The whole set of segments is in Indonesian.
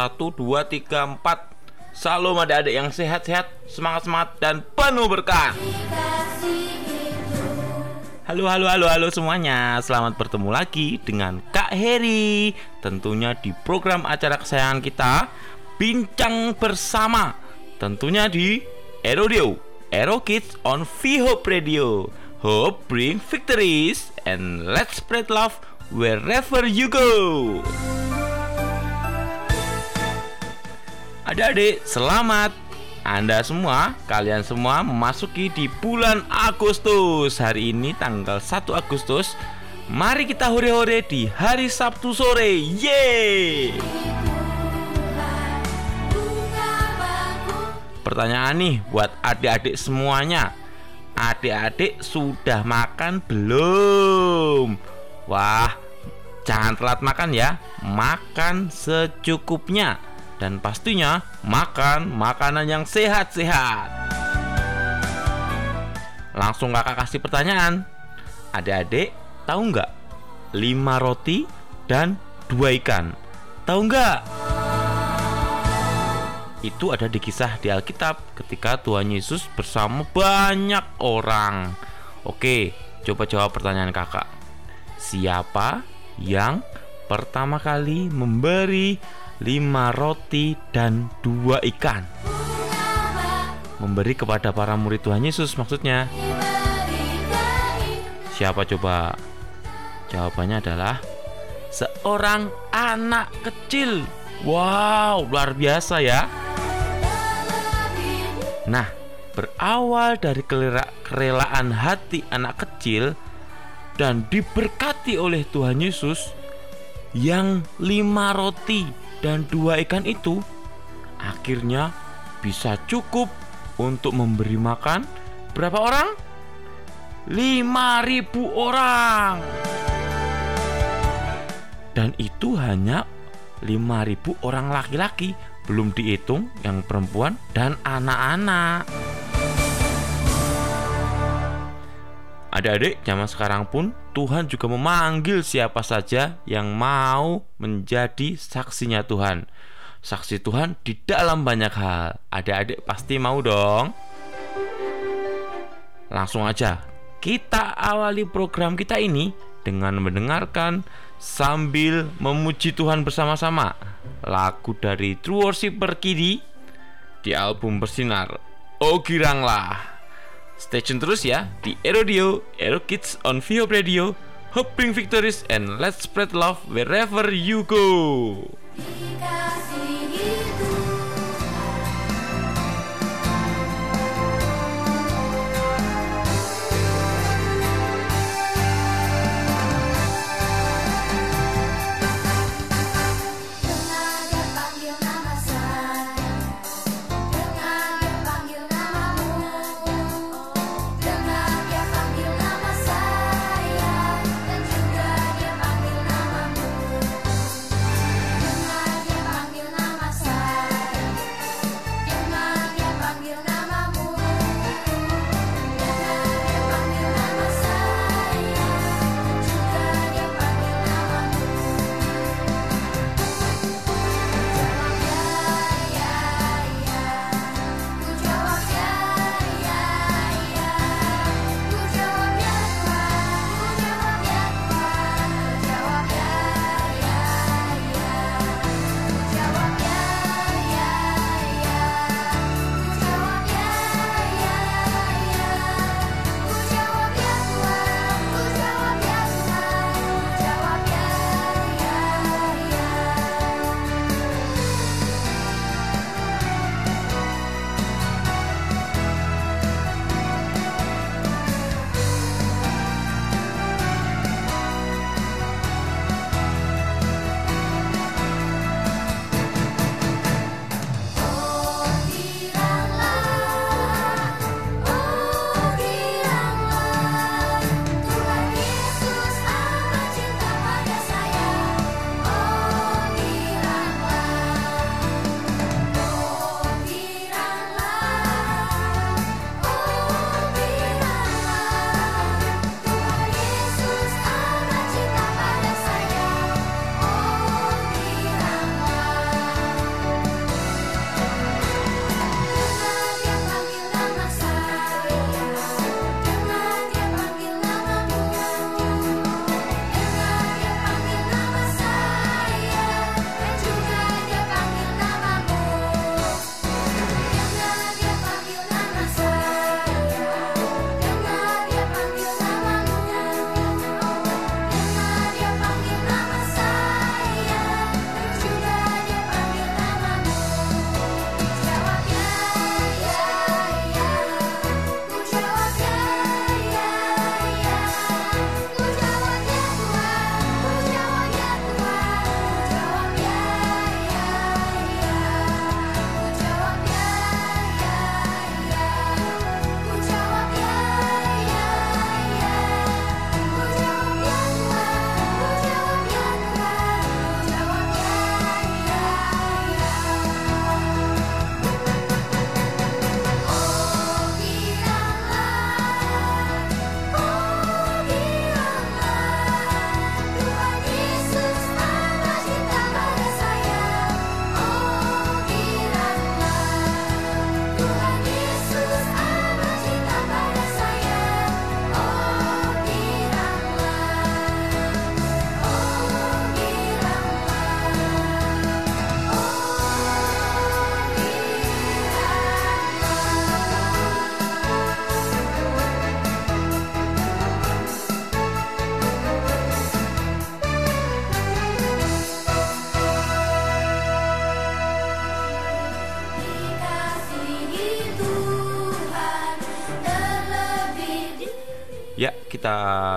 Satu, dua, tiga, empat. Salam adik-adik yang sehat-sehat Semangat-semangat dan penuh berkah. Halo, halo, halo, halo semuanya. Selamat bertemu lagi dengan Kak Heri. Tentunya di program acara kesayangan kita Bincang Bersama. Tentunya di Erodio Ero Kids on V-Hope Radio. Hope bring victories And let's spread love wherever you go Adik-adik, selamat. Anda semua, kalian semua memasuki di bulan Agustus. Hari ini tanggal 1 Agustus. Mari kita hore-hore di hari Sabtu sore. Yeay! Pertanyaan nih buat adik-adik semuanya. Adik-adik sudah makan belum? Wah, jangan telat makan ya. Makan secukupnya dan pastinya makan makanan yang sehat-sehat. Langsung kakak kasih pertanyaan. Adik-adik tahu nggak? Lima roti dan dua ikan. Tahu nggak? Itu ada di kisah di Alkitab ketika Tuhan Yesus bersama banyak orang. Oke, coba jawab pertanyaan kakak. Siapa yang pertama kali memberi lima roti dan dua ikan. Memberi kepada para murid Tuhan Yesus maksudnya. Siapa coba? Jawabannya adalah seorang anak kecil. Wow luar biasa ya. Nah berawal dari kerelaan hati anak kecil dan diberkati oleh Tuhan Yesus yang lima roti dan dua ikan itu akhirnya bisa cukup untuk memberi makan berapa orang? 5000 orang. Dan itu hanya 5000 orang laki-laki, belum dihitung yang perempuan dan anak-anak. Adik-adik, zaman sekarang pun Tuhan juga memanggil siapa saja yang mau menjadi saksinya Tuhan. Saksi Tuhan di dalam banyak hal. Adik-adik pasti mau dong. Langsung aja, kita awali program kita ini dengan mendengarkan sambil memuji Tuhan bersama-sama lagu dari True Worshipper Kidi di album Bersinar. Oh giranglah. Stay tune terus ya di Erodio, Ero Kids on Vio Radio. Hope bring victories and let's spread love wherever you go.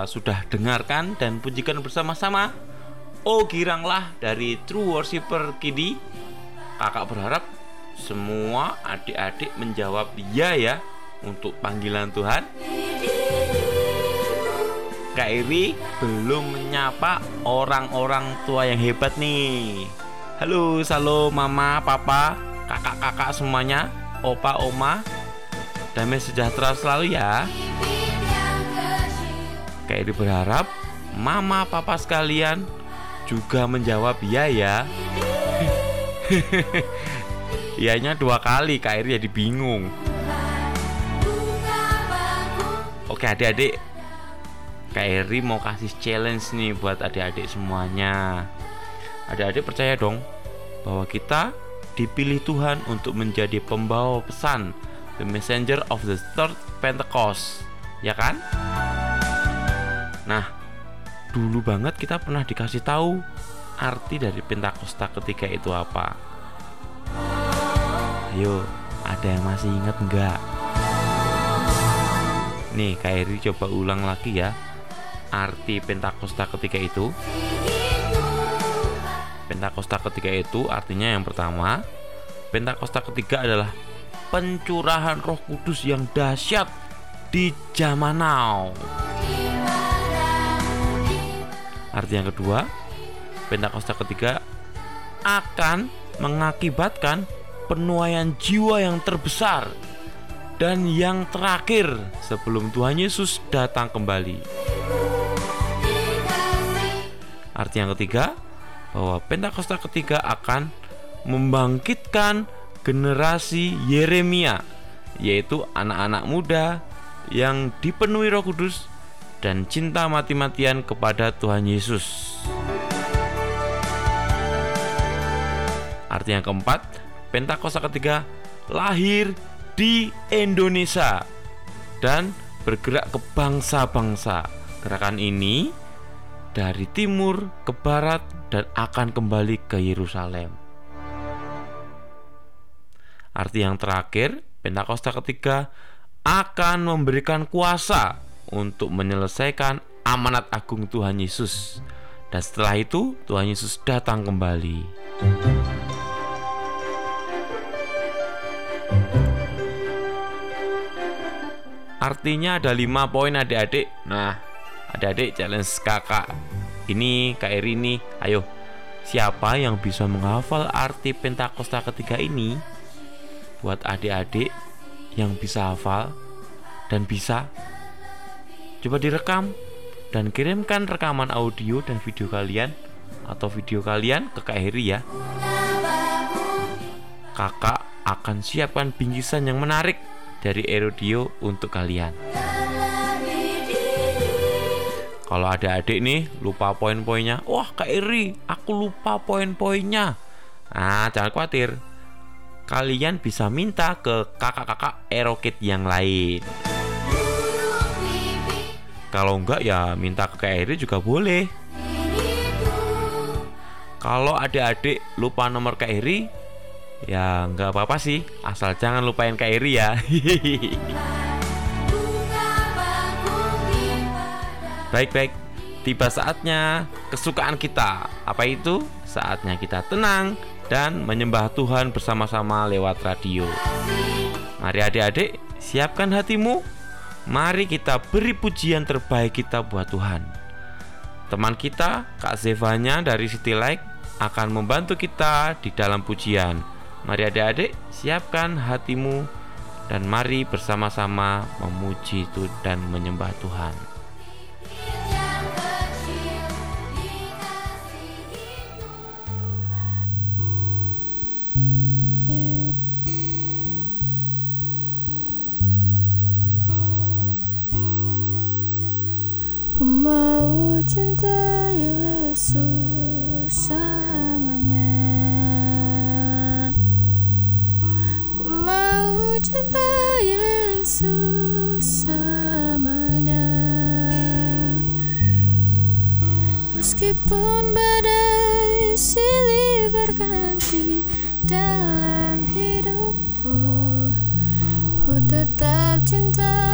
Sudah dengarkan dan pujikan bersama-sama. Oh giranglah dari True Worshipper Kidi. Kakak berharap semua adik-adik menjawab ya ya untuk panggilan Tuhan. Kak Iri belum menyapa orang-orang tua yang hebat nih. Halo, halo mama, papa, kakak-kakak semuanya, opa, oma. Damai sejahtera selalu ya. Kak Iri berharap mama, papa sekalian juga menjawab ya ya. Ianya dua kali Kak Iri jadi bingung. Oke adik-adik Kak Eri mau kasih challenge nih buat adik-adik semuanya Adik-adik percaya dong Bahwa kita dipilih Tuhan untuk menjadi pembawa pesan The messenger of the third Pentecost Ya kan? Nah Dulu banget kita pernah dikasih tahu Arti dari Pentakosta ketiga itu apa. Ayo ada yang masih ingat enggak? Nih, Kak Eri coba ulang lagi ya Arti Pentakosta ketiga itu. Pentakosta ketiga itu artinya yang pertama Pentakosta ketiga adalah pencurahan roh kudus yang dahsyat di zaman now Arti yang kedua Pentakosta ketiga akan mengakibatkan penuaian jiwa yang terbesar dan yang terakhir sebelum Tuhan Yesus datang kembali. Arti yang ketiga bahwa Pentakosta ketiga akan membangkitkan generasi Yeremia yaitu anak-anak muda yang dipenuhi Roh Kudus dan cinta mati-matian kepada Tuhan Yesus. Arti yang keempat, Pentakosta ketiga lahir di Indonesia dan bergerak ke bangsa-bangsa. Gerakan ini dari timur ke barat dan akan kembali ke Yerusalem. Arti yang terakhir, Pentakosta ketiga akan memberikan kuasa untuk menyelesaikan amanat agung Tuhan Yesus. Dan setelah itu, Tuhan Yesus datang kembali. Artinya ada lima poin adik-adik. Nah, adik-adik challenge kakak. Ini Kak Eri ini, ayo. Siapa yang bisa menghafal arti Pentakosta ketiga ini? Buat adik-adik yang bisa hafal dan bisa coba direkam dan kirimkan rekaman audio dan video kalian atau video kalian ke Kak Heri ya. Kakak akan siapkan bingkisan yang menarik dari Erodio untuk kalian. Kalau ada adik nih lupa poin-poinnya, wah Kak Iri, aku lupa poin-poinnya. Nah, jangan khawatir. Kalian bisa minta ke kakak-kakak Erokit yang lain. Kalau enggak ya minta ke Kak Iri juga boleh. Kalau adik-adik lupa nomor Kak Iri, Ya nggak apa-apa sih, asal jangan lupain Kak Iri ya. Baik-baik, tiba saatnya kesukaan kita. Apa itu? Saatnya kita tenang dan menyembah Tuhan bersama-sama lewat radio. Mari adik-adik, siapkan hatimu. Mari kita beri pujian terbaik kita buat Tuhan. Teman kita, Kak Zevanya dari City Light, akan membantu kita di dalam pujian. Mari adik-adik siapkan hatimu dan mari bersama-sama memuji dan menyembah Tuhan. Ku mau cinta Yesus selamanya Ku mau cinta Yesus selamanya Meskipun badai silih berganti dalam hidupku Ku tetap cinta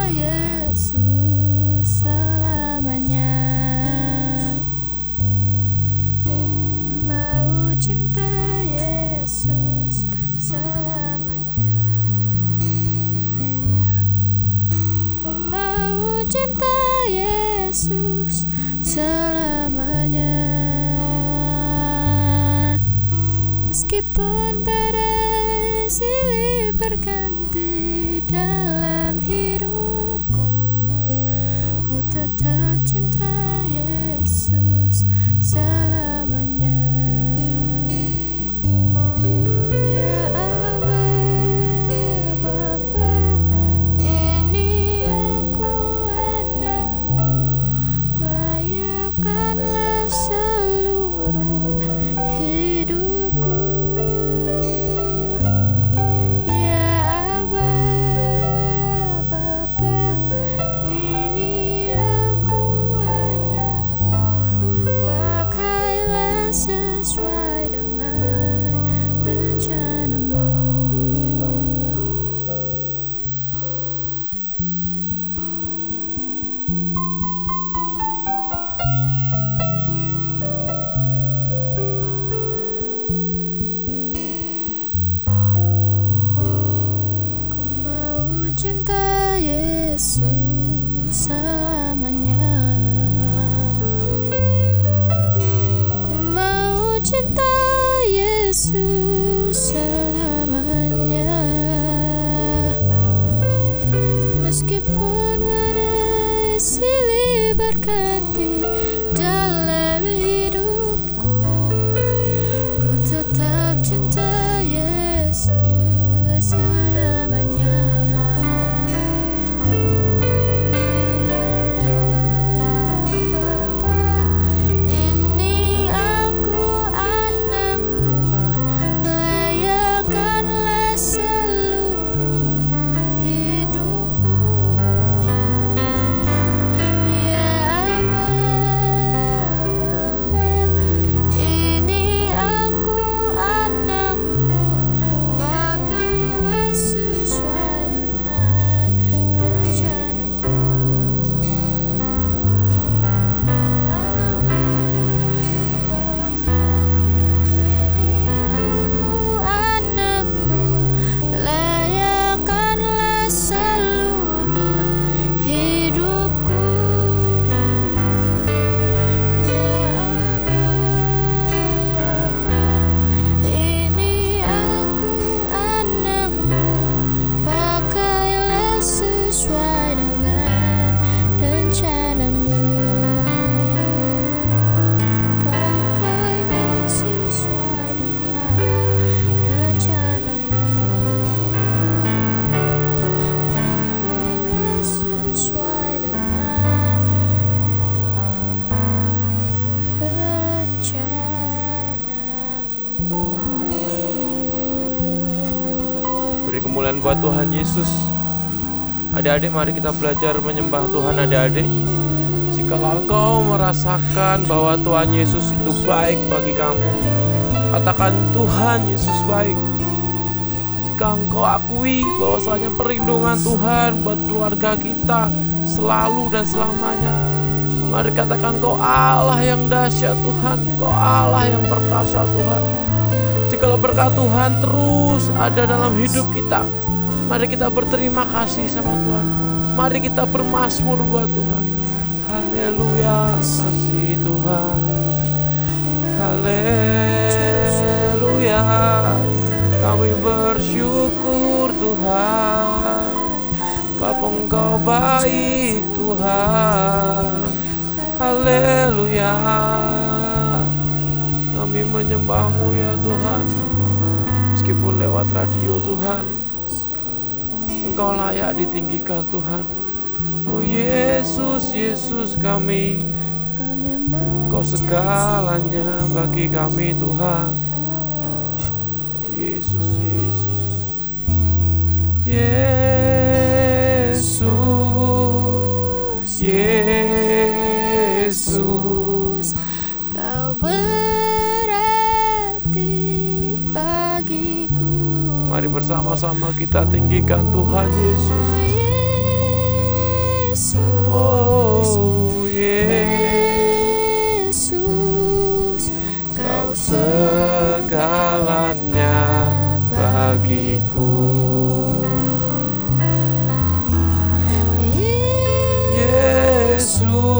Tuhan Yesus. Adik-adik mari kita belajar menyembah Tuhan adik-adik. Jika engkau merasakan bahwa Tuhan Yesus itu baik bagi kamu, katakan Tuhan Yesus baik. Jika engkau akui bahwasanya perlindungan Tuhan buat keluarga kita selalu dan selamanya, mari katakan kau Allah yang dahsyat Tuhan, kau Allah yang perkasa Tuhan. Jikalau berkat Tuhan terus ada dalam hidup kita, mari kita berterima kasih sama Tuhan. Mari kita bermasmur buat Tuhan. Haleluya, kasih Tuhan. Haleluya, kami bersyukur Tuhan. Bapa engkau baik Tuhan. Haleluya. Kami menyembahmu ya Tuhan Meskipun lewat radio Tuhan Engkau layak ditinggikan Tuhan. Oh Yesus, Yesus kami. Kau segalanya bagi kami Tuhan. Oh Yesus, Yesus. Yesus Yesus bersama-sama kita tinggikan Tuhan Yesus. Oh Yesus Kau segalanya bagiku. Yesus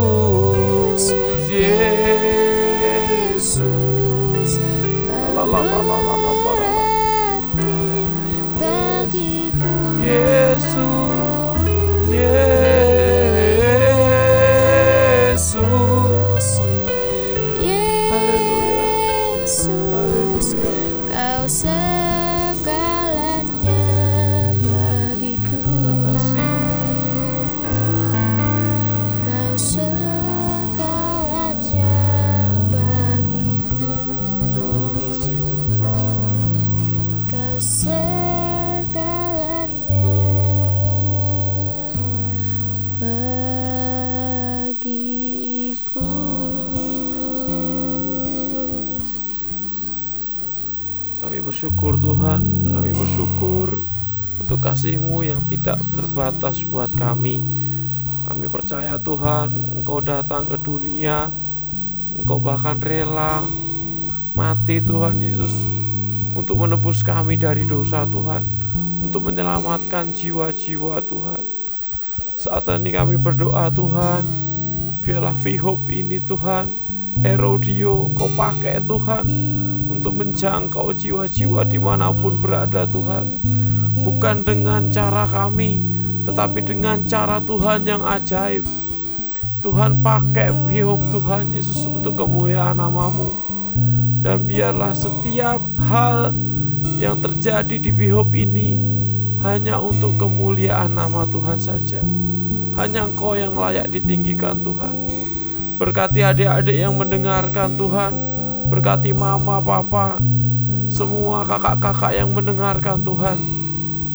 Yesus la, la, la, la, la. Bagiku Yesus Bersyukur Tuhan, kami bersyukur untuk kasih-Mu yang tidak terbatas buat kami. Kami percaya Tuhan, Engkau datang ke dunia, Engkau bahkan rela mati Tuhan Yesus untuk menebus kami dari dosa Tuhan, untuk menyelamatkan jiwa-jiwa Tuhan. Saat ini kami berdoa Tuhan, biarlah V-Hope ini Tuhan, Erodio Engkau pakai Tuhan untuk menjangkau jiwa-jiwa di mana pun berada Tuhan. Bukan dengan cara kami Tetapi dengan cara Tuhan yang ajaib. Tuhan pakai hidup Tuhan Yesus untuk kemuliaan namamu. Dan biarlah setiap hal yang terjadi di hidup ini Hanya untuk kemuliaan nama Tuhan saja. Hanya engkau yang layak ditinggikan Tuhan. Berkati adik-adik yang mendengarkan Tuhan Berkati mama, papa Semua kakak-kakak yang mendengarkan Tuhan.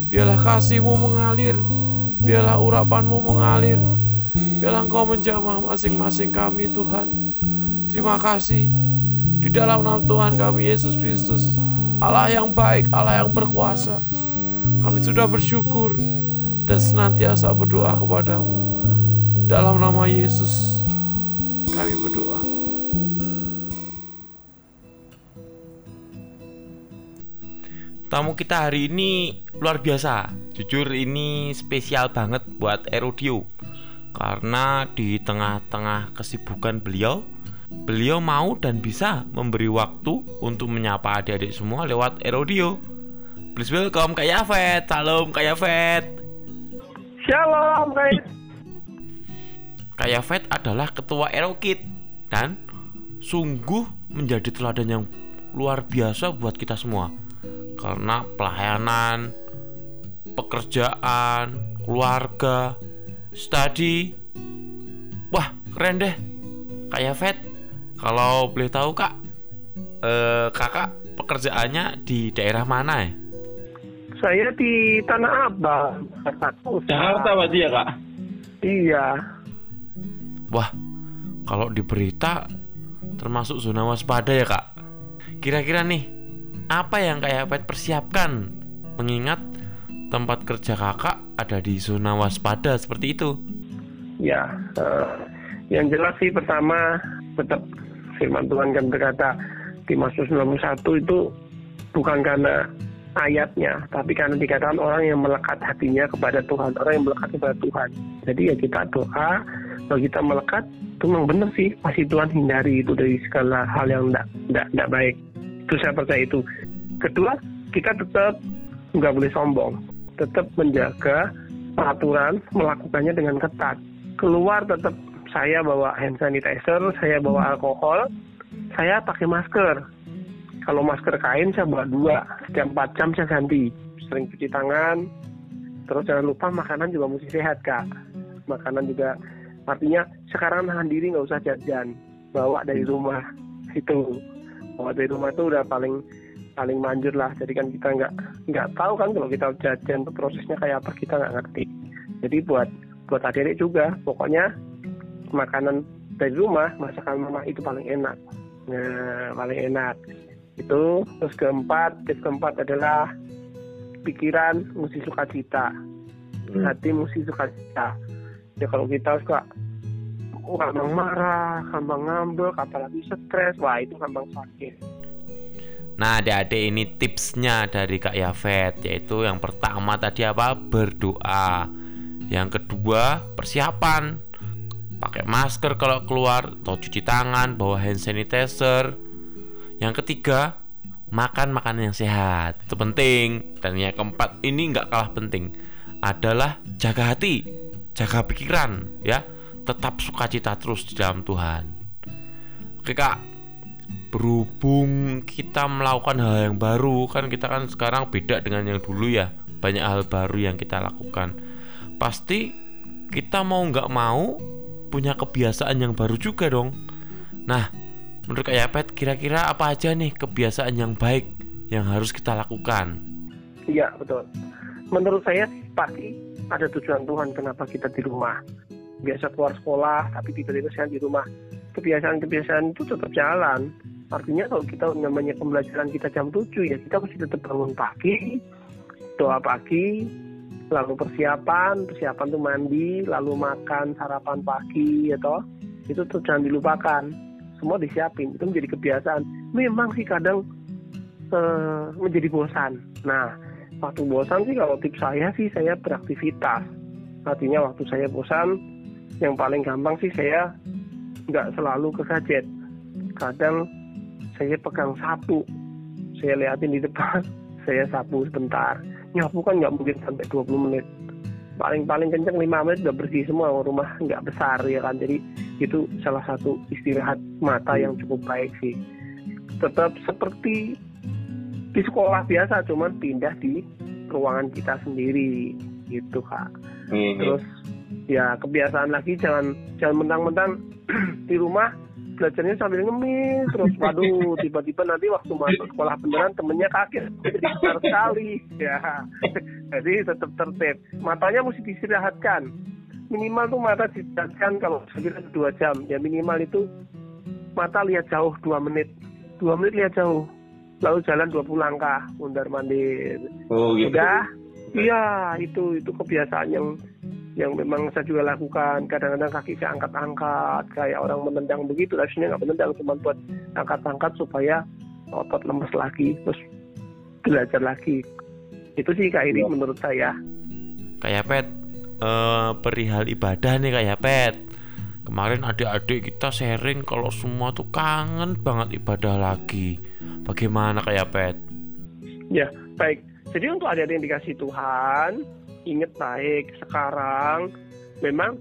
Biarlah kasihmu mengalir Biarlah urapanmu mengalir Biarlah engkau menjamah masing-masing kami Tuhan. Terima kasih. Di dalam nama Tuhan kami Yesus Kristus Allah yang baik, Allah yang berkuasa Kami sudah bersyukur Dan senantiasa berdoa kepadamu. Dalam nama Yesus Kami berdoa Tamu kita hari ini luar biasa. Jujur ini spesial banget buat Erodio. Karena di tengah-tengah kesibukan beliau, beliau mau dan bisa memberi waktu untuk menyapa adik-adik semua lewat Erodio. Please welcome Kak Yafet. Salam Kak Yafet. Shalom guys. Kak Yafet adalah ketua Erokid dan sungguh menjadi teladan yang luar biasa buat kita semua karena pelayanan, pekerjaan, keluarga, studi. Wah, keren deh. Kak Yafet, kalau boleh tahu Kak, eh, kakak pekerjaannya di daerah mana ya? Saya di Tanah Abang, Jakarta berarti ya kak? Iya. Wah, kalau di berita termasuk zona waspada ya kak. Kira-kira nih, apa yang Kak Yafet persiapkan mengingat tempat kerja kakak ada di zona waspada seperti itu? Ya, eh, yang jelas sih pertama tetap firman Tuhan kan berkata di Mazmur 91 itu bukan karena ayatnya, tapi karena dikatakan orang yang melekat hatinya kepada Tuhan, orang yang melekat kepada Tuhan. Jadi ya kita doa, kalau kita melekat, itu memang benar sih, pasti Tuhan hindari itu dari segala hal yang tidak baik. Itu saya percaya itu. Kedua, kita tetap nggak boleh sombong, tetap menjaga peraturan, melakukannya dengan ketat. Keluar tetap saya bawa hand sanitizer, saya bawa alkohol, saya pakai masker. Kalau masker kain saya bawa dua, setiap 4 jam saya ganti. Sering cuci tangan, terus jangan lupa makanan juga mesti sehat kak. Makanan juga artinya sekarang nahan diri nggak usah jajan, bawa dari rumah itu. Bawa dari rumah itu udah paling paling manjur lah. Jadi kan kita nggak nggak tahu kan kalau kita jajan tuh prosesnya kayak apa kita nggak ngerti. Jadi buat buat adik-adik juga, pokoknya makanan dari rumah masakan mama itu paling enak. Nah, paling enak itu terus keempat tips keempat adalah pikiran mesti sukacita hati mesti sukacita ya kalau kita suka gampang marah, gampang ngambek, apalagi stres, wah itu gampang sakit. Nah, adik-adik ini tipsnya dari Kak Yafet yaitu yang pertama tadi apa? Berdoa. Yang kedua, persiapan. Pakai masker kalau keluar atau cuci tangan, bawa hand sanitizer. Yang ketiga, makan makanan yang sehat. Itu penting. Dan yang keempat, ini nggak kalah penting adalah jaga hati, jaga pikiran, ya. Tetap sukacita terus di dalam Tuhan. Oke, Kak berhubung kita melakukan hal yang baru kan kita kan sekarang beda dengan yang dulu ya banyak hal baru yang kita lakukan pasti kita mau nggak mau punya kebiasaan yang baru juga dong nah menurut Kak Yapet kira-kira apa aja nih kebiasaan yang baik yang harus kita lakukan Iya betul. Menurut saya pasti ada tujuan Tuhan kenapa kita di rumah. Biasa keluar sekolah tapi tiba-tiba di rumah. Kebiasaan-kebiasaan itu tetap jalan. Artinya kalau kita namanya pembelajaran kita jam 7 ya kita mesti tetap bangun pagi, doa pagi, lalu persiapan, persiapan tuh mandi, lalu makan sarapan pagi ya toh. Itu tuh jangan dilupakan. Semua disiapin, itu menjadi kebiasaan. Memang sih kadang eh, menjadi bosan. Nah, waktu bosan sih kalau tips saya sih saya beraktivitas. Artinya waktu saya bosan, yang paling gampang sih saya nggak selalu ke gadget. Kadang saya pegang sapu, saya liatin di depan, saya sapu sebentar. Nyapu kan nggak mungkin sampai 20 menit. Paling-paling kenceng 5 menit udah bersih semua rumah nggak besar ya kan. Jadi itu salah satu istirahat mata yang cukup baik sih. Tetap seperti di sekolah biasa, cuman pindah di ruangan kita sendiri gitu kak. Hmm. Terus ya kebiasaan lagi jangan jangan mentang-mentang di rumah belajarnya sambil ngemis terus waduh tiba-tiba nanti waktu masuk sekolah beneran temennya kaget. Jadi besar sekali. Ya jadi tetap tertib. Matanya mesti diistirahatkan. Minimal tuh mata diistirahatkan kalau sekira dua jam. Ya minimal itu mata lihat jauh dua menit. Dua menit lihat jauh. Lalu jalan 20 langkah mundar mandir Oh gitu. Udah? Iya, itu itu kebiasaan yang yang memang saya juga lakukan. Kadang-kadang kaki saya angkat-angkat, kayak orang menendang begitu. Rasanya nggak menendang, cuma buat angkat-angkat supaya otot lemes lagi, terus belajar lagi. Itu sih Kak Iri menurut saya. Kak Yapet eh, perihal ibadah nih Kak Yapet Kemarin adik-adik kita sharing kalau semua tuh kangen banget ibadah lagi Bagaimana Kak Yapet? Ya, baik. Jadi untuk adik-adik yang dikasih Tuhan, ingat baik, sekarang memang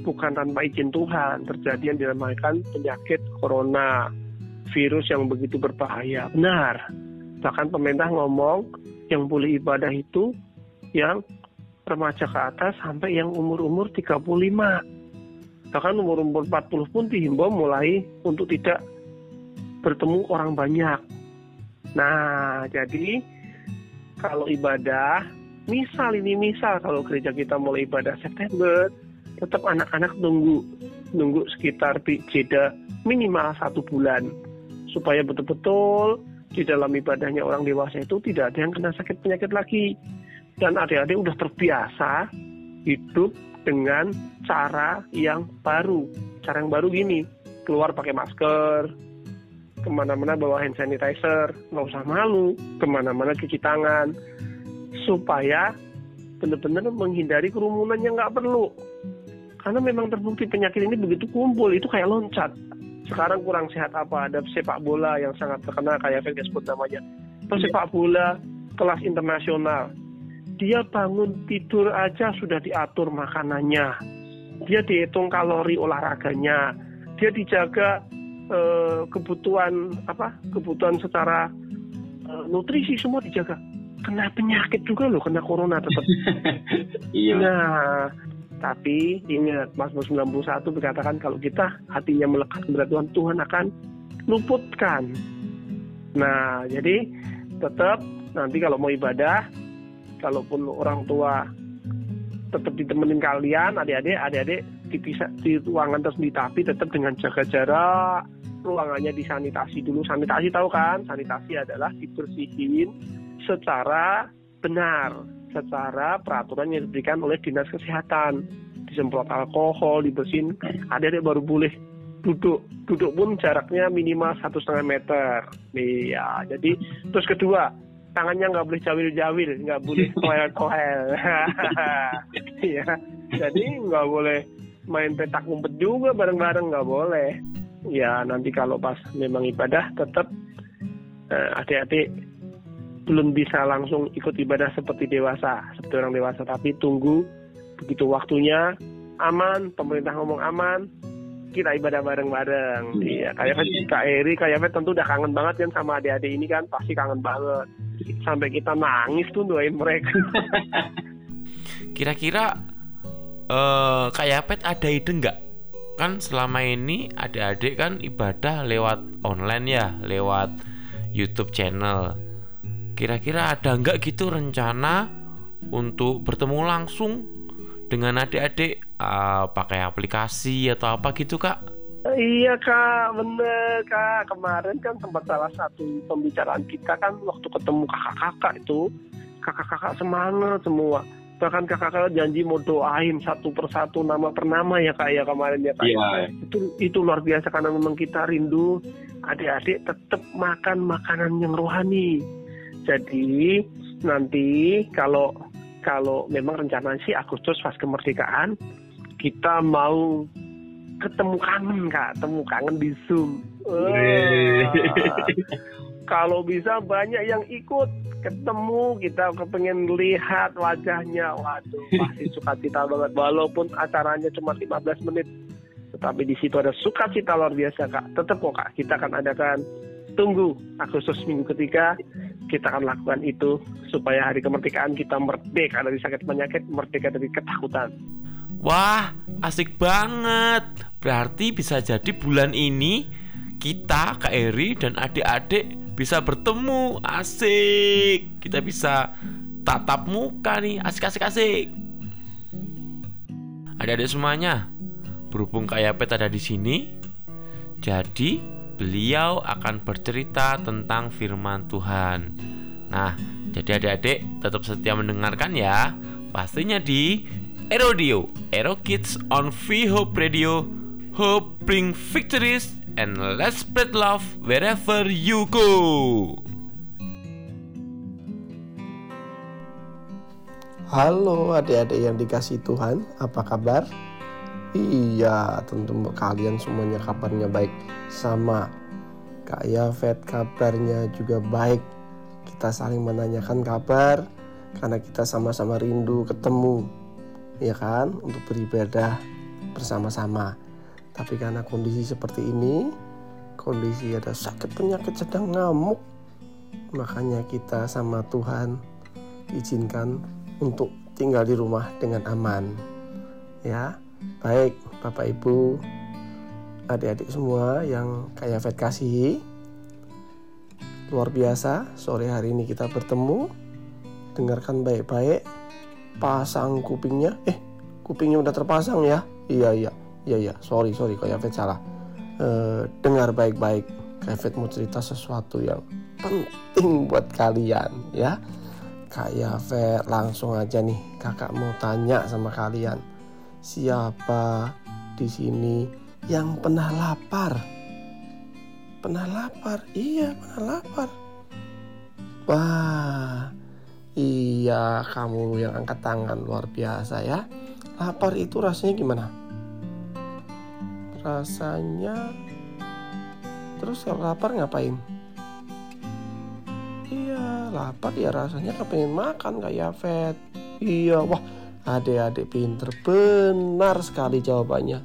bukan tanpa izin Tuhan terjadi yang dinamakan penyakit corona, virus yang begitu berbahaya. Benar. Bahkan pemerintah ngomong yang boleh ibadah itu yang remaja ke atas sampai yang umur-umur 35. Bahkan umur-umur 40 pun dihimbau mulai untuk tidak bertemu orang banyak. Nah, jadi kalau ibadah, misal ini misal kalau gereja kita mulai ibadah September, tetap anak-anak nunggu nunggu sekitar jeda minimal satu bulan. Supaya betul-betul di dalam ibadahnya orang dewasa itu tidak ada yang kena sakit penyakit lagi. Dan adik-adik udah terbiasa hidup dengan cara yang baru. Cara yang baru gini keluar pakai masker ke mana-mana bawa hand sanitizer nggak usah malu ke mana-mana cuci tangan supaya benar-benar menghindari kerumunan yang nggak perlu. Karena memang terbukti penyakit ini begitu kumpul itu kayak loncat. Sekarang kurang sehat apa? Ada sepak bola yang sangat terkenal kayak Felix sebut namanya. Pesepak bola kelas internasional. Dia bangun tidur aja sudah diatur makanannya. Dia dihitung kalori olahraganya. Dia dijaga eh, kebutuhan apa? Kebutuhan secara eh, nutrisi semua dijaga kena penyakit juga loh kena corona tetap Iya. Nah, tapi ingat Mazmur 91 berkatakan kalau kita hatinya melekat kepada Tuhan, Tuhan akan luputkan. Nah, jadi tetap nanti kalau mau ibadah, kalaupun orang tua tetap ditemenin kalian, adik-adik, adik-adik dipisah di ruangan tersendiri, tapi tetap dengan jaga jarak, ruangannya disanitasi dulu. Sanitasi tahu kan? Sanitasi adalah dibersihin secara benar secara peraturan yang diberikan oleh dinas kesehatan disemprot alkohol, dibersihin. Adik-adik baru boleh duduk. Duduk pun jaraknya minimal satu setengah meter. Iya, jadi terus kedua tangannya nggak boleh jawil-jawil, nggak boleh toel-toel. Iya, jadi nggak boleh main petak umpet juga bareng-bareng nggak boleh. Ya nanti kalau pas memang ibadah tetap eh, adik-adik belum bisa langsung ikut ibadah seperti dewasa, seperti orang dewasa, tapi tunggu begitu waktunya aman, pemerintah ngomong aman, kita ibadah bareng-bareng. Iya, kayak Kak Eri, kayak Fet tentu udah kangen banget kan sama adik-adik ini kan, pasti kangen banget. Sampai kita nangis tuh doain mereka. Kira-kira eh kayak pet ada ide nggak? Kan selama ini adik-adik kan ibadah lewat online ya, lewat YouTube channel. Kira-kira ada nggak gitu rencana untuk bertemu langsung dengan adik-adik eh, pakai aplikasi atau apa gitu kak? Iya kak, bener kak. Kemarin kan sempat salah satu pembicaraan kita kan waktu ketemu kakak-kakak itu, kakak-kakak semangat semua. Bahkan kakak-kakak janji mau doain satu persatu nama per nama ya kak ya kemarin ya kak. Iya. Itu itu luar biasa karena memang kita rindu adik-adik tetap makan makanan yang rohani. Jadi nanti kalau kalau memang rencana sih Agustus pas kemerdekaan kita mau ketemu kangen kak, ketemu kangen di Zoom. Wah. Kalau bisa banyak yang ikut ketemu kita kepengen lihat wajahnya, waduh pasti sukacita banget. Walaupun acaranya cuma 15 menit, tetapi di situ ada sukacita luar biasa kak. Tetap kok kak kita akan adakan tunggu Agustus minggu ketiga kita akan lakukan itu supaya hari kemerdekaan kita merdeka dari sakit penyakit, merdeka dari ketakutan. Wah, asik banget. Berarti bisa jadi bulan ini kita, Kak Eri dan adik-adik bisa bertemu. Asik. Kita bisa tatap muka nih. Asik asik asik. Adik-adik semuanya, berhubung Kak Yapet ada di sini, jadi beliau akan bercerita tentang firman Tuhan. Nah, jadi adik-adik tetap setia mendengarkan ya. Pastinya di Erodio, Ero Kids on Free Hope Radio. Hope bring victories and let's spread love wherever you go. Halo adik-adik yang dikasih Tuhan, apa kabar? Iya, tentu kalian semuanya kabarnya baik sama Kak Yafet kabarnya juga baik. Kita saling menanyakan kabar karena kita sama-sama rindu ketemu, ya kan, untuk beribadah bersama-sama. Tapi karena kondisi seperti ini, kondisi ada sakit penyakit sedang ngamuk, makanya kita sama Tuhan izinkan untuk tinggal di rumah dengan aman. Ya, baik Bapak Ibu, adik-adik semua yang kayak Fed kasihi. Luar biasa, sore hari ini kita bertemu. Dengarkan baik-baik. Pasang kupingnya. Eh, kupingnya udah terpasang ya? Iya, iya. Iya, iya. Sorry, sorry kayak Fed salah. Eh, dengar baik-baik. Kayak Fed mau cerita sesuatu yang penting buat kalian ya. Kak Yafer langsung aja nih kakak mau tanya sama kalian siapa di sini yang pernah lapar? Pernah lapar? Iya pernah lapar. Wah iya kamu yang angkat tangan luar biasa ya. Lapar itu rasanya gimana? Rasanya terus kalau lapar ngapain? Iya, lapar ya rasanya kepengen makan kayak Fet. Iya, wah adik-adik pinter benar sekali jawabannya.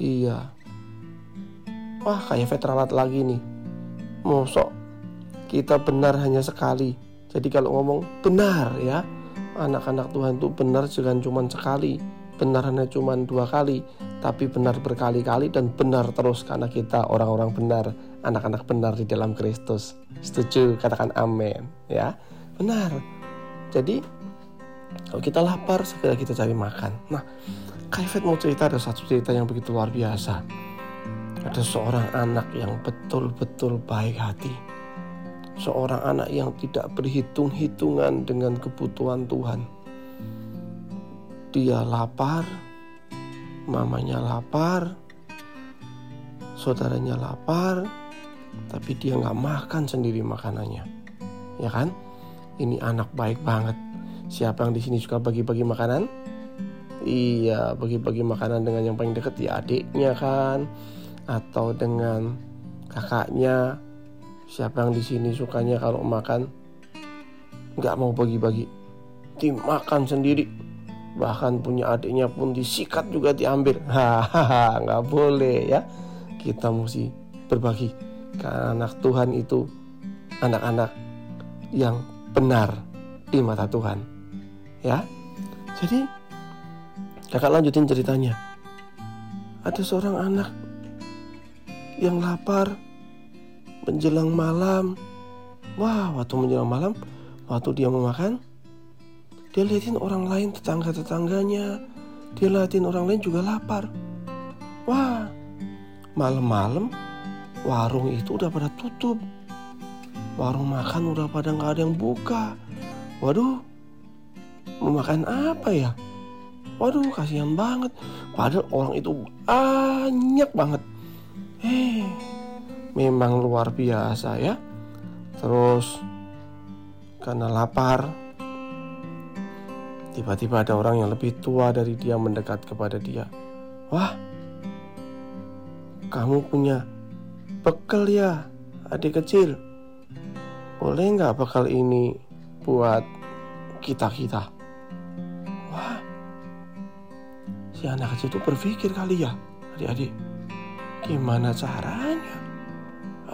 Iya. Wah kayak Fet ralat lagi nih. Mosok kita benar hanya sekali. Jadi kalau ngomong benar ya, anak-anak Tuhan itu benar jangan cuma sekali. Benar hanya cuma dua kali, tapi benar berkali-kali dan benar terus karena kita orang-orang benar, anak-anak benar di dalam Kristus. Setuju? Katakan amin ya. Benar. Jadi kalau kita lapar segera kita cari makan. Nah, Kaifet mau cerita ada satu cerita yang begitu luar biasa. Ada seorang anak yang betul-betul baik hati. Seorang anak yang tidak berhitung-hitungan dengan kebutuhan Tuhan. Dia lapar, mamanya lapar, saudaranya lapar, tapi dia nggak makan sendiri makanannya, ya kan? Ini anak baik banget. Siapa yang di sini suka bagi-bagi makanan? Iya, bagi-bagi makanan dengan yang paling dekat ya adiknya kan, atau dengan kakaknya. Siapa yang di sini sukanya kalau makan nggak mau bagi-bagi, dimakan sendiri. Bahkan punya adiknya pun disikat juga diambil. Hahaha, nggak boleh ya. Kita mesti berbagi. Karena anak Tuhan itu anak-anak yang benar di mata Tuhan. Ya. Jadi kakak lanjutin ceritanya. Ada seorang anak yang lapar menjelang malam. Wah, waktu menjelang malam, waktu dia mau makan, dia liatin orang lain tetangga-tetangganya. Dia liatin orang lain juga lapar. Wah, malam-malam warung itu udah pada tutup. Warung makan udah pada nggak ada yang buka. Waduh, mau makan apa ya? Waduh, kasihan banget. Padahal orang itu banyak banget. Eh, memang luar biasa ya. Terus karena lapar, tiba-tiba ada orang yang lebih tua dari dia mendekat kepada dia. Wah, kamu punya bekal ya, adik kecil. Boleh nggak bekal ini buat kita-kita? Wah, si anak kecil itu berpikir kali ya, adik-adik. Gimana caranya?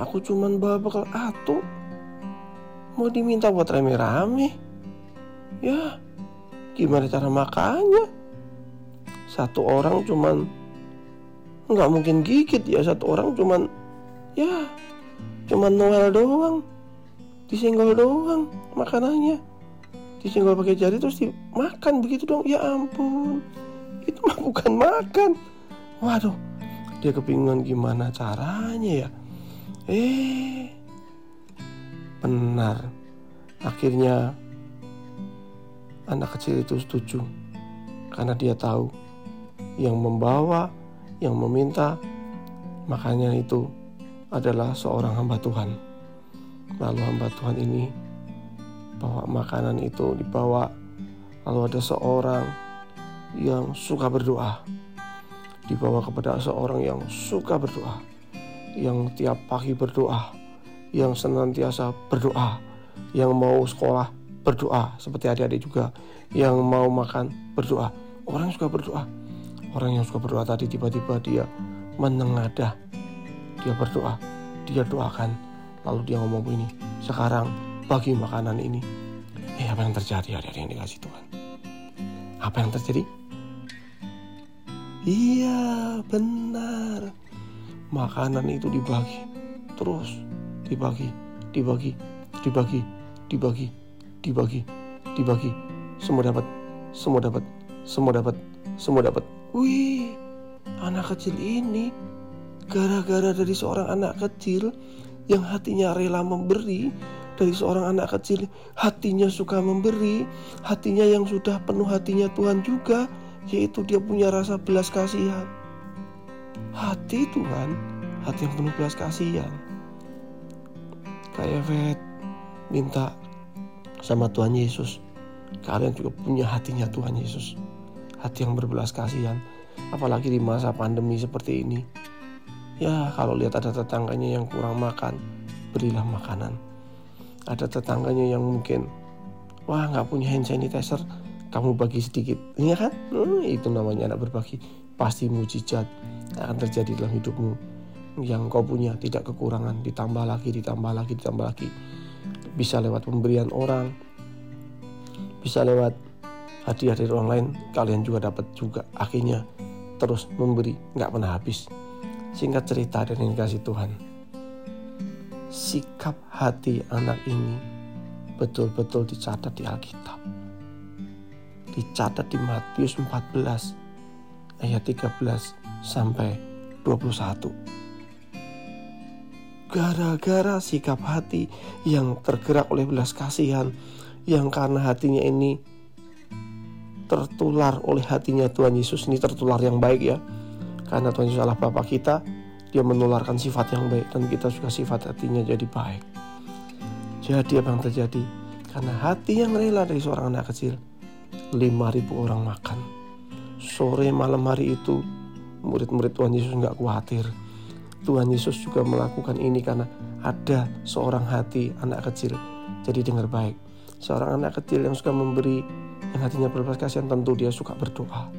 Aku cuman bawa bekal atu. Mau diminta buat rame-rame. Ya, gimana cara makannya? Satu orang cuman nggak mungkin gigit ya satu orang cuman ya cuman Noel doang disenggol doang makanannya disenggol pakai jari terus dimakan begitu dong. Ya ampun itu mah bukan makan. Waduh dia kebingungan gimana caranya ya? Eh benar. Akhirnya anak kecil itu setuju karena dia tahu yang membawa yang meminta makanya itu adalah seorang hamba Tuhan. Lalu hamba Tuhan ini bawa makanan itu dibawa. Lalu ada seorang yang suka berdoa. Dibawa kepada seorang yang suka berdoa. Yang tiap pagi berdoa. Yang senantiasa berdoa. Yang mau sekolah berdoa seperti adik-adik juga. Yang mau makan berdoa. Orang yang suka berdoa. Orang yang suka berdoa tadi tiba-tiba dia menengadah. Dia berdoa. Dia doakan. Lalu dia ngomong begini sekarang bagi makanan ini. Eh apa yang terjadi adik-adik yang dikasih Tuhan? Apa yang terjadi? Iya benar. Makanan itu dibagi terus dibagi dibagi dibagi dibagi dibagi dibagi. Semua dapat semua dapat semua dapat semua dapat. Wih anak kecil ini gara-gara dari seorang anak kecil yang hatinya rela memberi dari seorang anak kecil. Hatinya suka memberi hatinya yang sudah penuh hatinya Tuhan juga yaitu dia punya rasa belas kasihan. Hati Tuhan hati yang penuh belas kasihan. Kayak Vet minta sama Tuhan Yesus. Kalian juga punya hatinya Tuhan Yesus. Hati yang berbelas kasihan apalagi di masa pandemi seperti ini. Ya kalau lihat ada tetangganya yang kurang makan berilah makanan ada tetangganya yang mungkin wah nggak punya hand sanitizer kamu bagi sedikit. Ya kan? Hmm, itu namanya anak berbagi. Pasti mujizat akan terjadi dalam hidupmu. Yang kau punya tidak kekurangan ditambah lagi ditambah lagi ditambah lagi. Bisa lewat pemberian orang bisa lewat hadiah dari orang lain kalian juga dapat juga. Akhirnya terus memberi nggak pernah habis. Singkat cerita dan yang dikasih Tuhan sikap hati anak ini betul-betul dicatat di Alkitab. Dicatat di Matius 14 ayat 13 sampai 21 gara-gara sikap hati yang tergerak oleh belas kasihan yang karena hatinya ini tertular oleh hatinya Tuhan Yesus ini tertular yang baik ya. Karena Tuhan Yesus adalah Bapa kita dia menularkan sifat yang baik dan kita juga sifat hatinya jadi baik. Jadi apa yang terjadi? Karena hati yang rela dari seorang anak kecil 5000 orang makan. Sore malam hari itu murid-murid Tuhan Yesus nggak khawatir. Tuhan Yesus juga melakukan ini karena ada seorang hati anak kecil jadi dengar baik. Seorang anak kecil yang suka memberi yang hatinya berbelas kasihan tentu dia suka berdoa.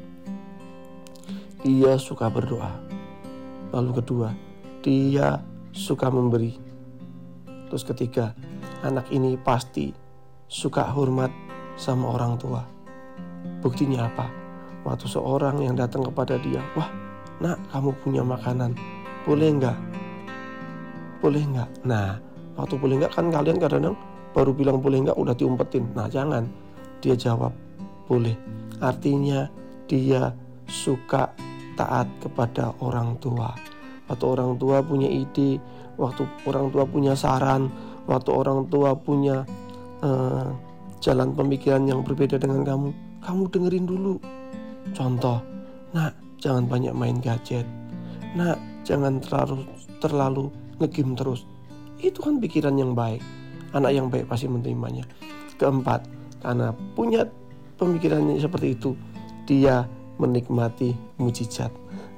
Dia suka berdoa lalu kedua dia suka memberi. Terus ketiga anak ini pasti suka hormat sama orang tua. Buktinya apa? Waktu seorang yang datang kepada dia wah nak kamu punya makanan. Boleh nggak? Boleh nggak? Nah waktu boleh nggak kan kalian kadang-kadang baru bilang boleh nggak udah diumpetin. Nah jangan. Dia jawab boleh. Artinya dia suka taat kepada orang tua. Waktu orang tua punya ide waktu orang tua punya saran waktu orang tua punya eh, jalan pemikiran yang berbeda dengan kamu kamu dengerin dulu. Contoh nak jangan banyak main gadget. Nak jangan terlalu terlalu ngegame terus. Itu kan pikiran yang baik. Anak yang baik pasti menerimanya. Keempat karena punya pemikirannya seperti itu dia menikmati mujizat.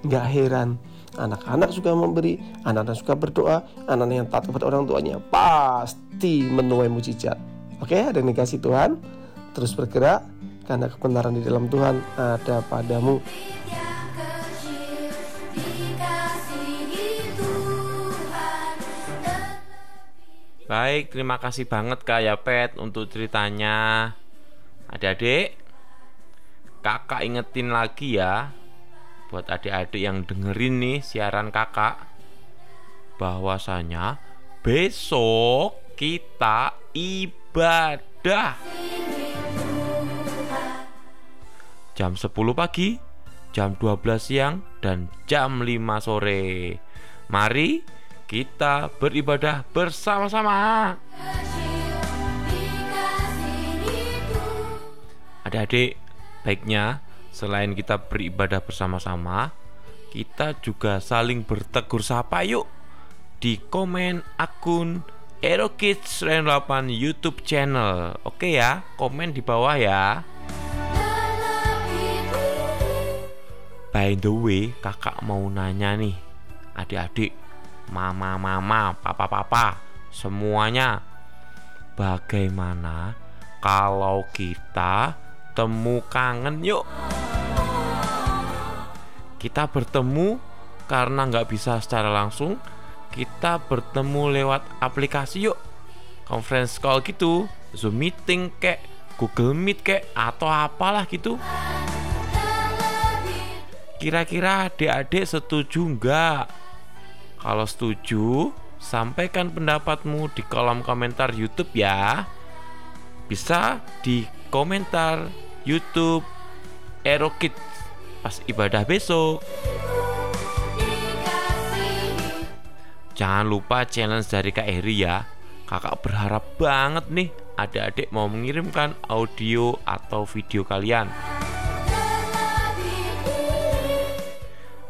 Nggak heran. Anak-anak suka memberi anak-anak suka berdoa anak-anak yang taat kepada orang tuanya pasti menuai mujizat. Oke ada dikasih Tuhan? Terus bergerak karena kebenaran di dalam Tuhan ada padamu. Baik, terima kasih banget Kak Yapet untuk ceritanya. Adik-adik, kakak ingetin lagi ya buat adik-adik yang dengerin nih siaran kakak bahwasanya besok kita ibadah jam 10 pagi, jam 12 siang dan jam 5 sore. Mari kita beribadah bersama-sama. Adik-adik, baiknya selain kita beribadah bersama-sama, kita juga saling bertegur sapa yuk di komen akun Aero Kids 8 YouTube channel. Oke ya, komen di bawah ya. By the way, kakak mau nanya nih, adik-adik, mama-mama, papa-papa, semuanya, bagaimana kalau kita temu kangen yuk? Kita bertemu karena nggak bisa secara langsung, kita bertemu lewat aplikasi yuk, conference call gitu, Zoom meeting kek, Google Meet kek, atau apalah gitu. Kira-kira adik-adik setuju nggak? Kalau setuju, sampaikan pendapatmu di kolom komentar YouTube ya. Bisa di komentar YouTube Aero Kids pas ibadah besok. Jangan lupa challenge dari Kak Eri ya. Kakak berharap banget nih adik-adik mau mengirimkan audio atau video kalian.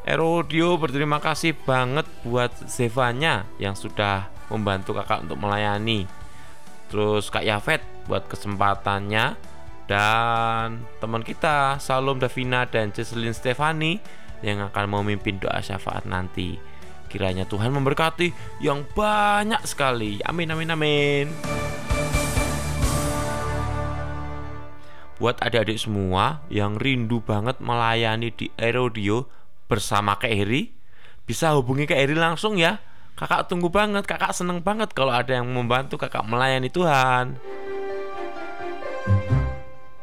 Erodio berterima kasih banget buat Zevanya yang sudah membantu kakak untuk melayani. Terus Kak Yafet buat kesempatannya dan teman kita Salom Davina dan Jesselyn Stefani yang akan memimpin doa syafaat nanti. Kiranya Tuhan memberkati yang banyak sekali. Amin amin amin. Buat adik-adik semua yang rindu banget melayani di Erodio bersama Kak Eri bisa hubungi Kak Eri langsung ya kakak tunggu banget kakak seneng banget kalau ada yang membantu kakak melayani Tuhan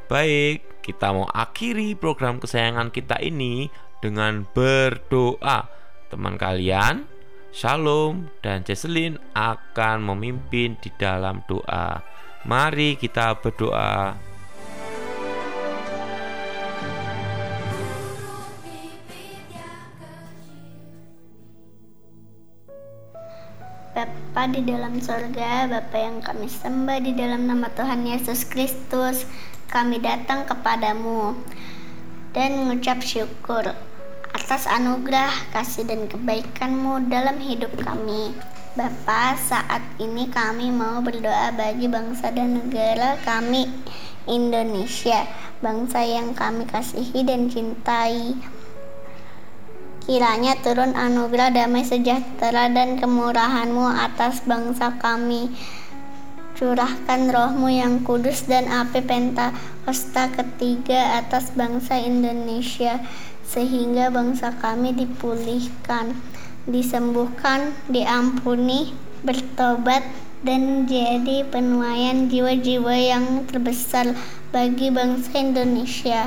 baik kita mau akhiri program kesayangan kita ini dengan berdoa teman kalian Shalom dan Jesselyn akan memimpin di dalam doa mari kita berdoa Bapa di dalam sorga, Bapa yang kami sembah di dalam nama Tuhan Yesus Kristus. Kami datang kepadamu dan mengucap syukur atas anugerah, kasih dan kebaikanmu dalam hidup kami. Bapa, saat ini kami mau berdoa bagi bangsa dan negara kami Indonesia, bangsa yang kami kasihi dan cintai. Kiranya turun anugerah damai sejahtera dan kemurahanmu atas bangsa kami. Curahkan rohmu yang kudus dan api pentakosta ketiga atas bangsa Indonesia sehingga bangsa kami dipulihkan, disembuhkan, diampuni, bertobat dan jadi penuaian jiwa-jiwa yang terbesar bagi bangsa Indonesia.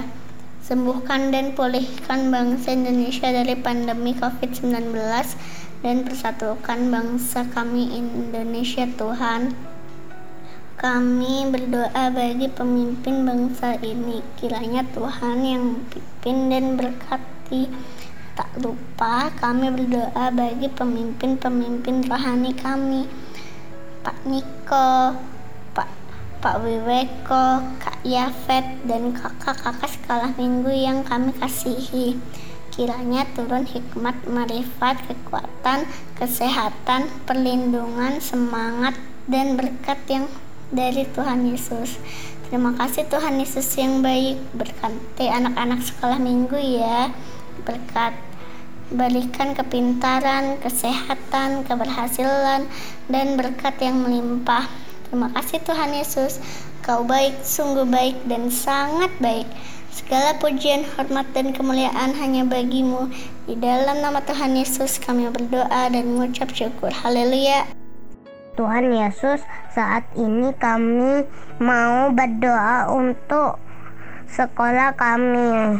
Sembuhkan dan pulihkan bangsa Indonesia dari pandemi COVID-19 dan persatukan bangsa kami Indonesia Tuhan. Kami berdoa bagi pemimpin bangsa ini, kiranya Tuhan yang pimpin dan berkati. Tak lupa kami berdoa bagi pemimpin-pemimpin rohani kami, Pak Niko, Pak Pak Wiweko, Kak Yafet, dan kakak-kakak sekolah minggu yang kami kasihi. Kiranya turun hikmat, marifat, kekuatan, kesehatan, perlindungan, semangat, dan berkat yang dari Tuhan Yesus. Terima kasih Tuhan Yesus yang baik. Berkati anak-anak sekolah minggu ya. Berkat berikan kepintaran, kesehatan, keberhasilan, dan berkat yang melimpah. Terima kasih Tuhan Yesus. Kau baik, sungguh baik, dan sangat baik. Segala pujian, hormat, dan kemuliaan hanya bagimu. Di dalam nama Tuhan Yesus kami berdoa dan mengucap syukur. Haleluya. Tuhan Yesus, saat ini kami mau berdoa untuk sekolah kami.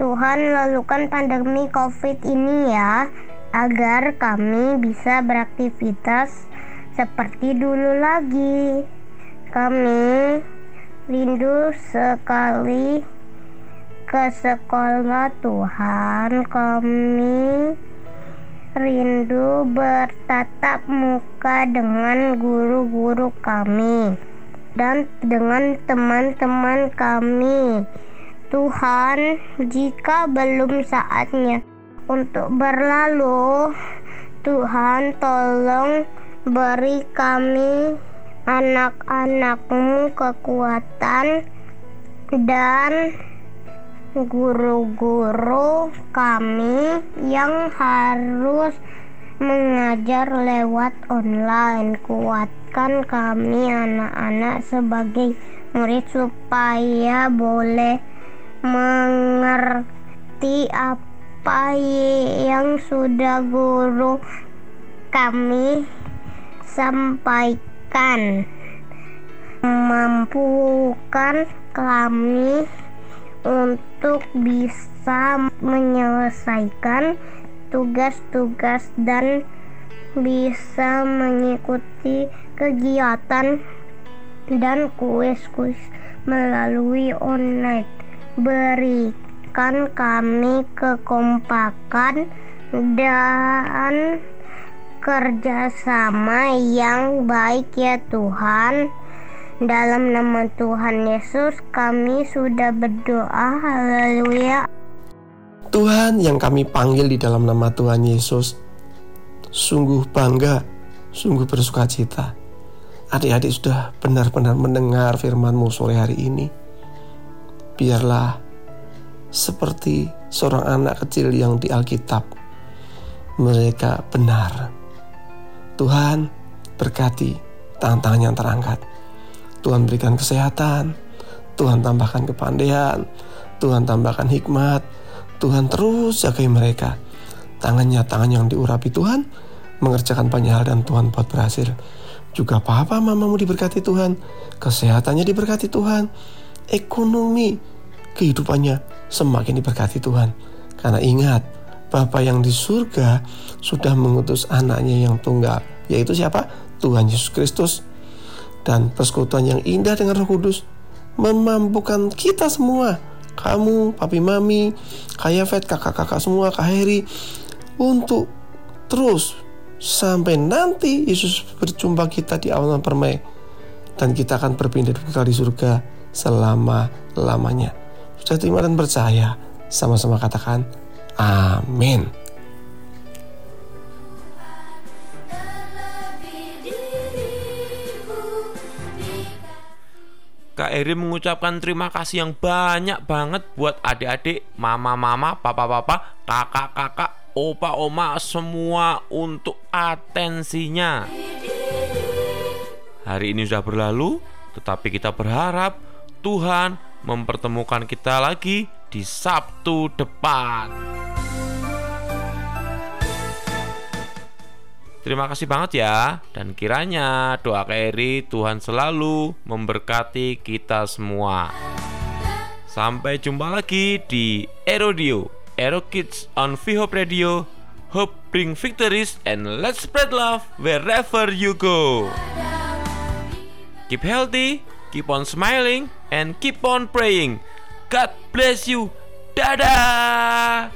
Tuhan lalukan pandemi COVID ini ya, agar kami bisa beraktivitas seperti dulu lagi. Kami rindu sekali ke sekolah Tuhan. Kami rindu bertatap muka dengan guru-guru kami dan dengan teman-teman kami. Tuhan, jika belum saatnya untuk berlalu, Tuhan tolong beri kami anak-anakmu kekuatan dan guru-guru kami yang harus mengajar lewat online. Kuatkan kami anak-anak sebagai murid supaya boleh mengerti apa yang sudah guru kami sampaikan. Mampukan kami untuk bisa menyelesaikan tugas-tugas dan bisa mengikuti kegiatan dan kuis-kuis melalui online. Berikan kami kekompakan dan kerjasama yang baik ya Tuhan. Dalam nama Tuhan Yesus kami sudah berdoa. Haleluya. Tuhan yang kami panggil di dalam nama Tuhan Yesus sungguh bangga, sungguh bersuka cita. Adik-adik sudah benar-benar mendengar firman-Mu sore hari ini. Biarlah seperti seorang anak kecil yang di Alkitab. Mereka benar. Tuhan berkati tantangan yang terangkat. Tuhan berikan kesehatan, Tuhan tambahkan kepandaian, Tuhan tambahkan hikmat, Tuhan terus jagai mereka. Tangannya tangan yang diurapi Tuhan, mengerjakan banyak hal dan Tuhan buat berhasil. Juga papa mamamu diberkati Tuhan, kesehatannya diberkati Tuhan, ekonomi kehidupannya semakin diberkati Tuhan. Karena ingat, Bapa yang di surga sudah mengutus anaknya yang tunggal, yaitu siapa? Tuhan Yesus Kristus dan persekutuan yang indah dengan Roh Kudus memampukan kita semua kamu, papi mami, Kak Yafet, kakak-kakak semua, Kak Heri untuk terus sampai nanti Yesus berjumpa kita di awan permai dan kita akan berpindah kekal di surga selama-lamanya. Sudah terima dan percaya, sama-sama katakan amin. Kak Eri mengucapkan terima kasih yang banyak banget buat adik-adik, mama-mama, papa-papa, kakak-kakak, opa-oma semua untuk atensinya. Hari ini sudah berlalu, tetapi kita berharap Tuhan mempertemukan kita lagi di Sabtu depan. Terima kasih banget ya dan kiranya doa Keri Tuhan selalu memberkati kita semua. Sampai jumpa lagi di Erodio, Ero Kids on VHOP Radio. Hope bring victories and let's spread love wherever you go. Keep healthy, keep on smiling, and keep on praying. God bless you. Dadah.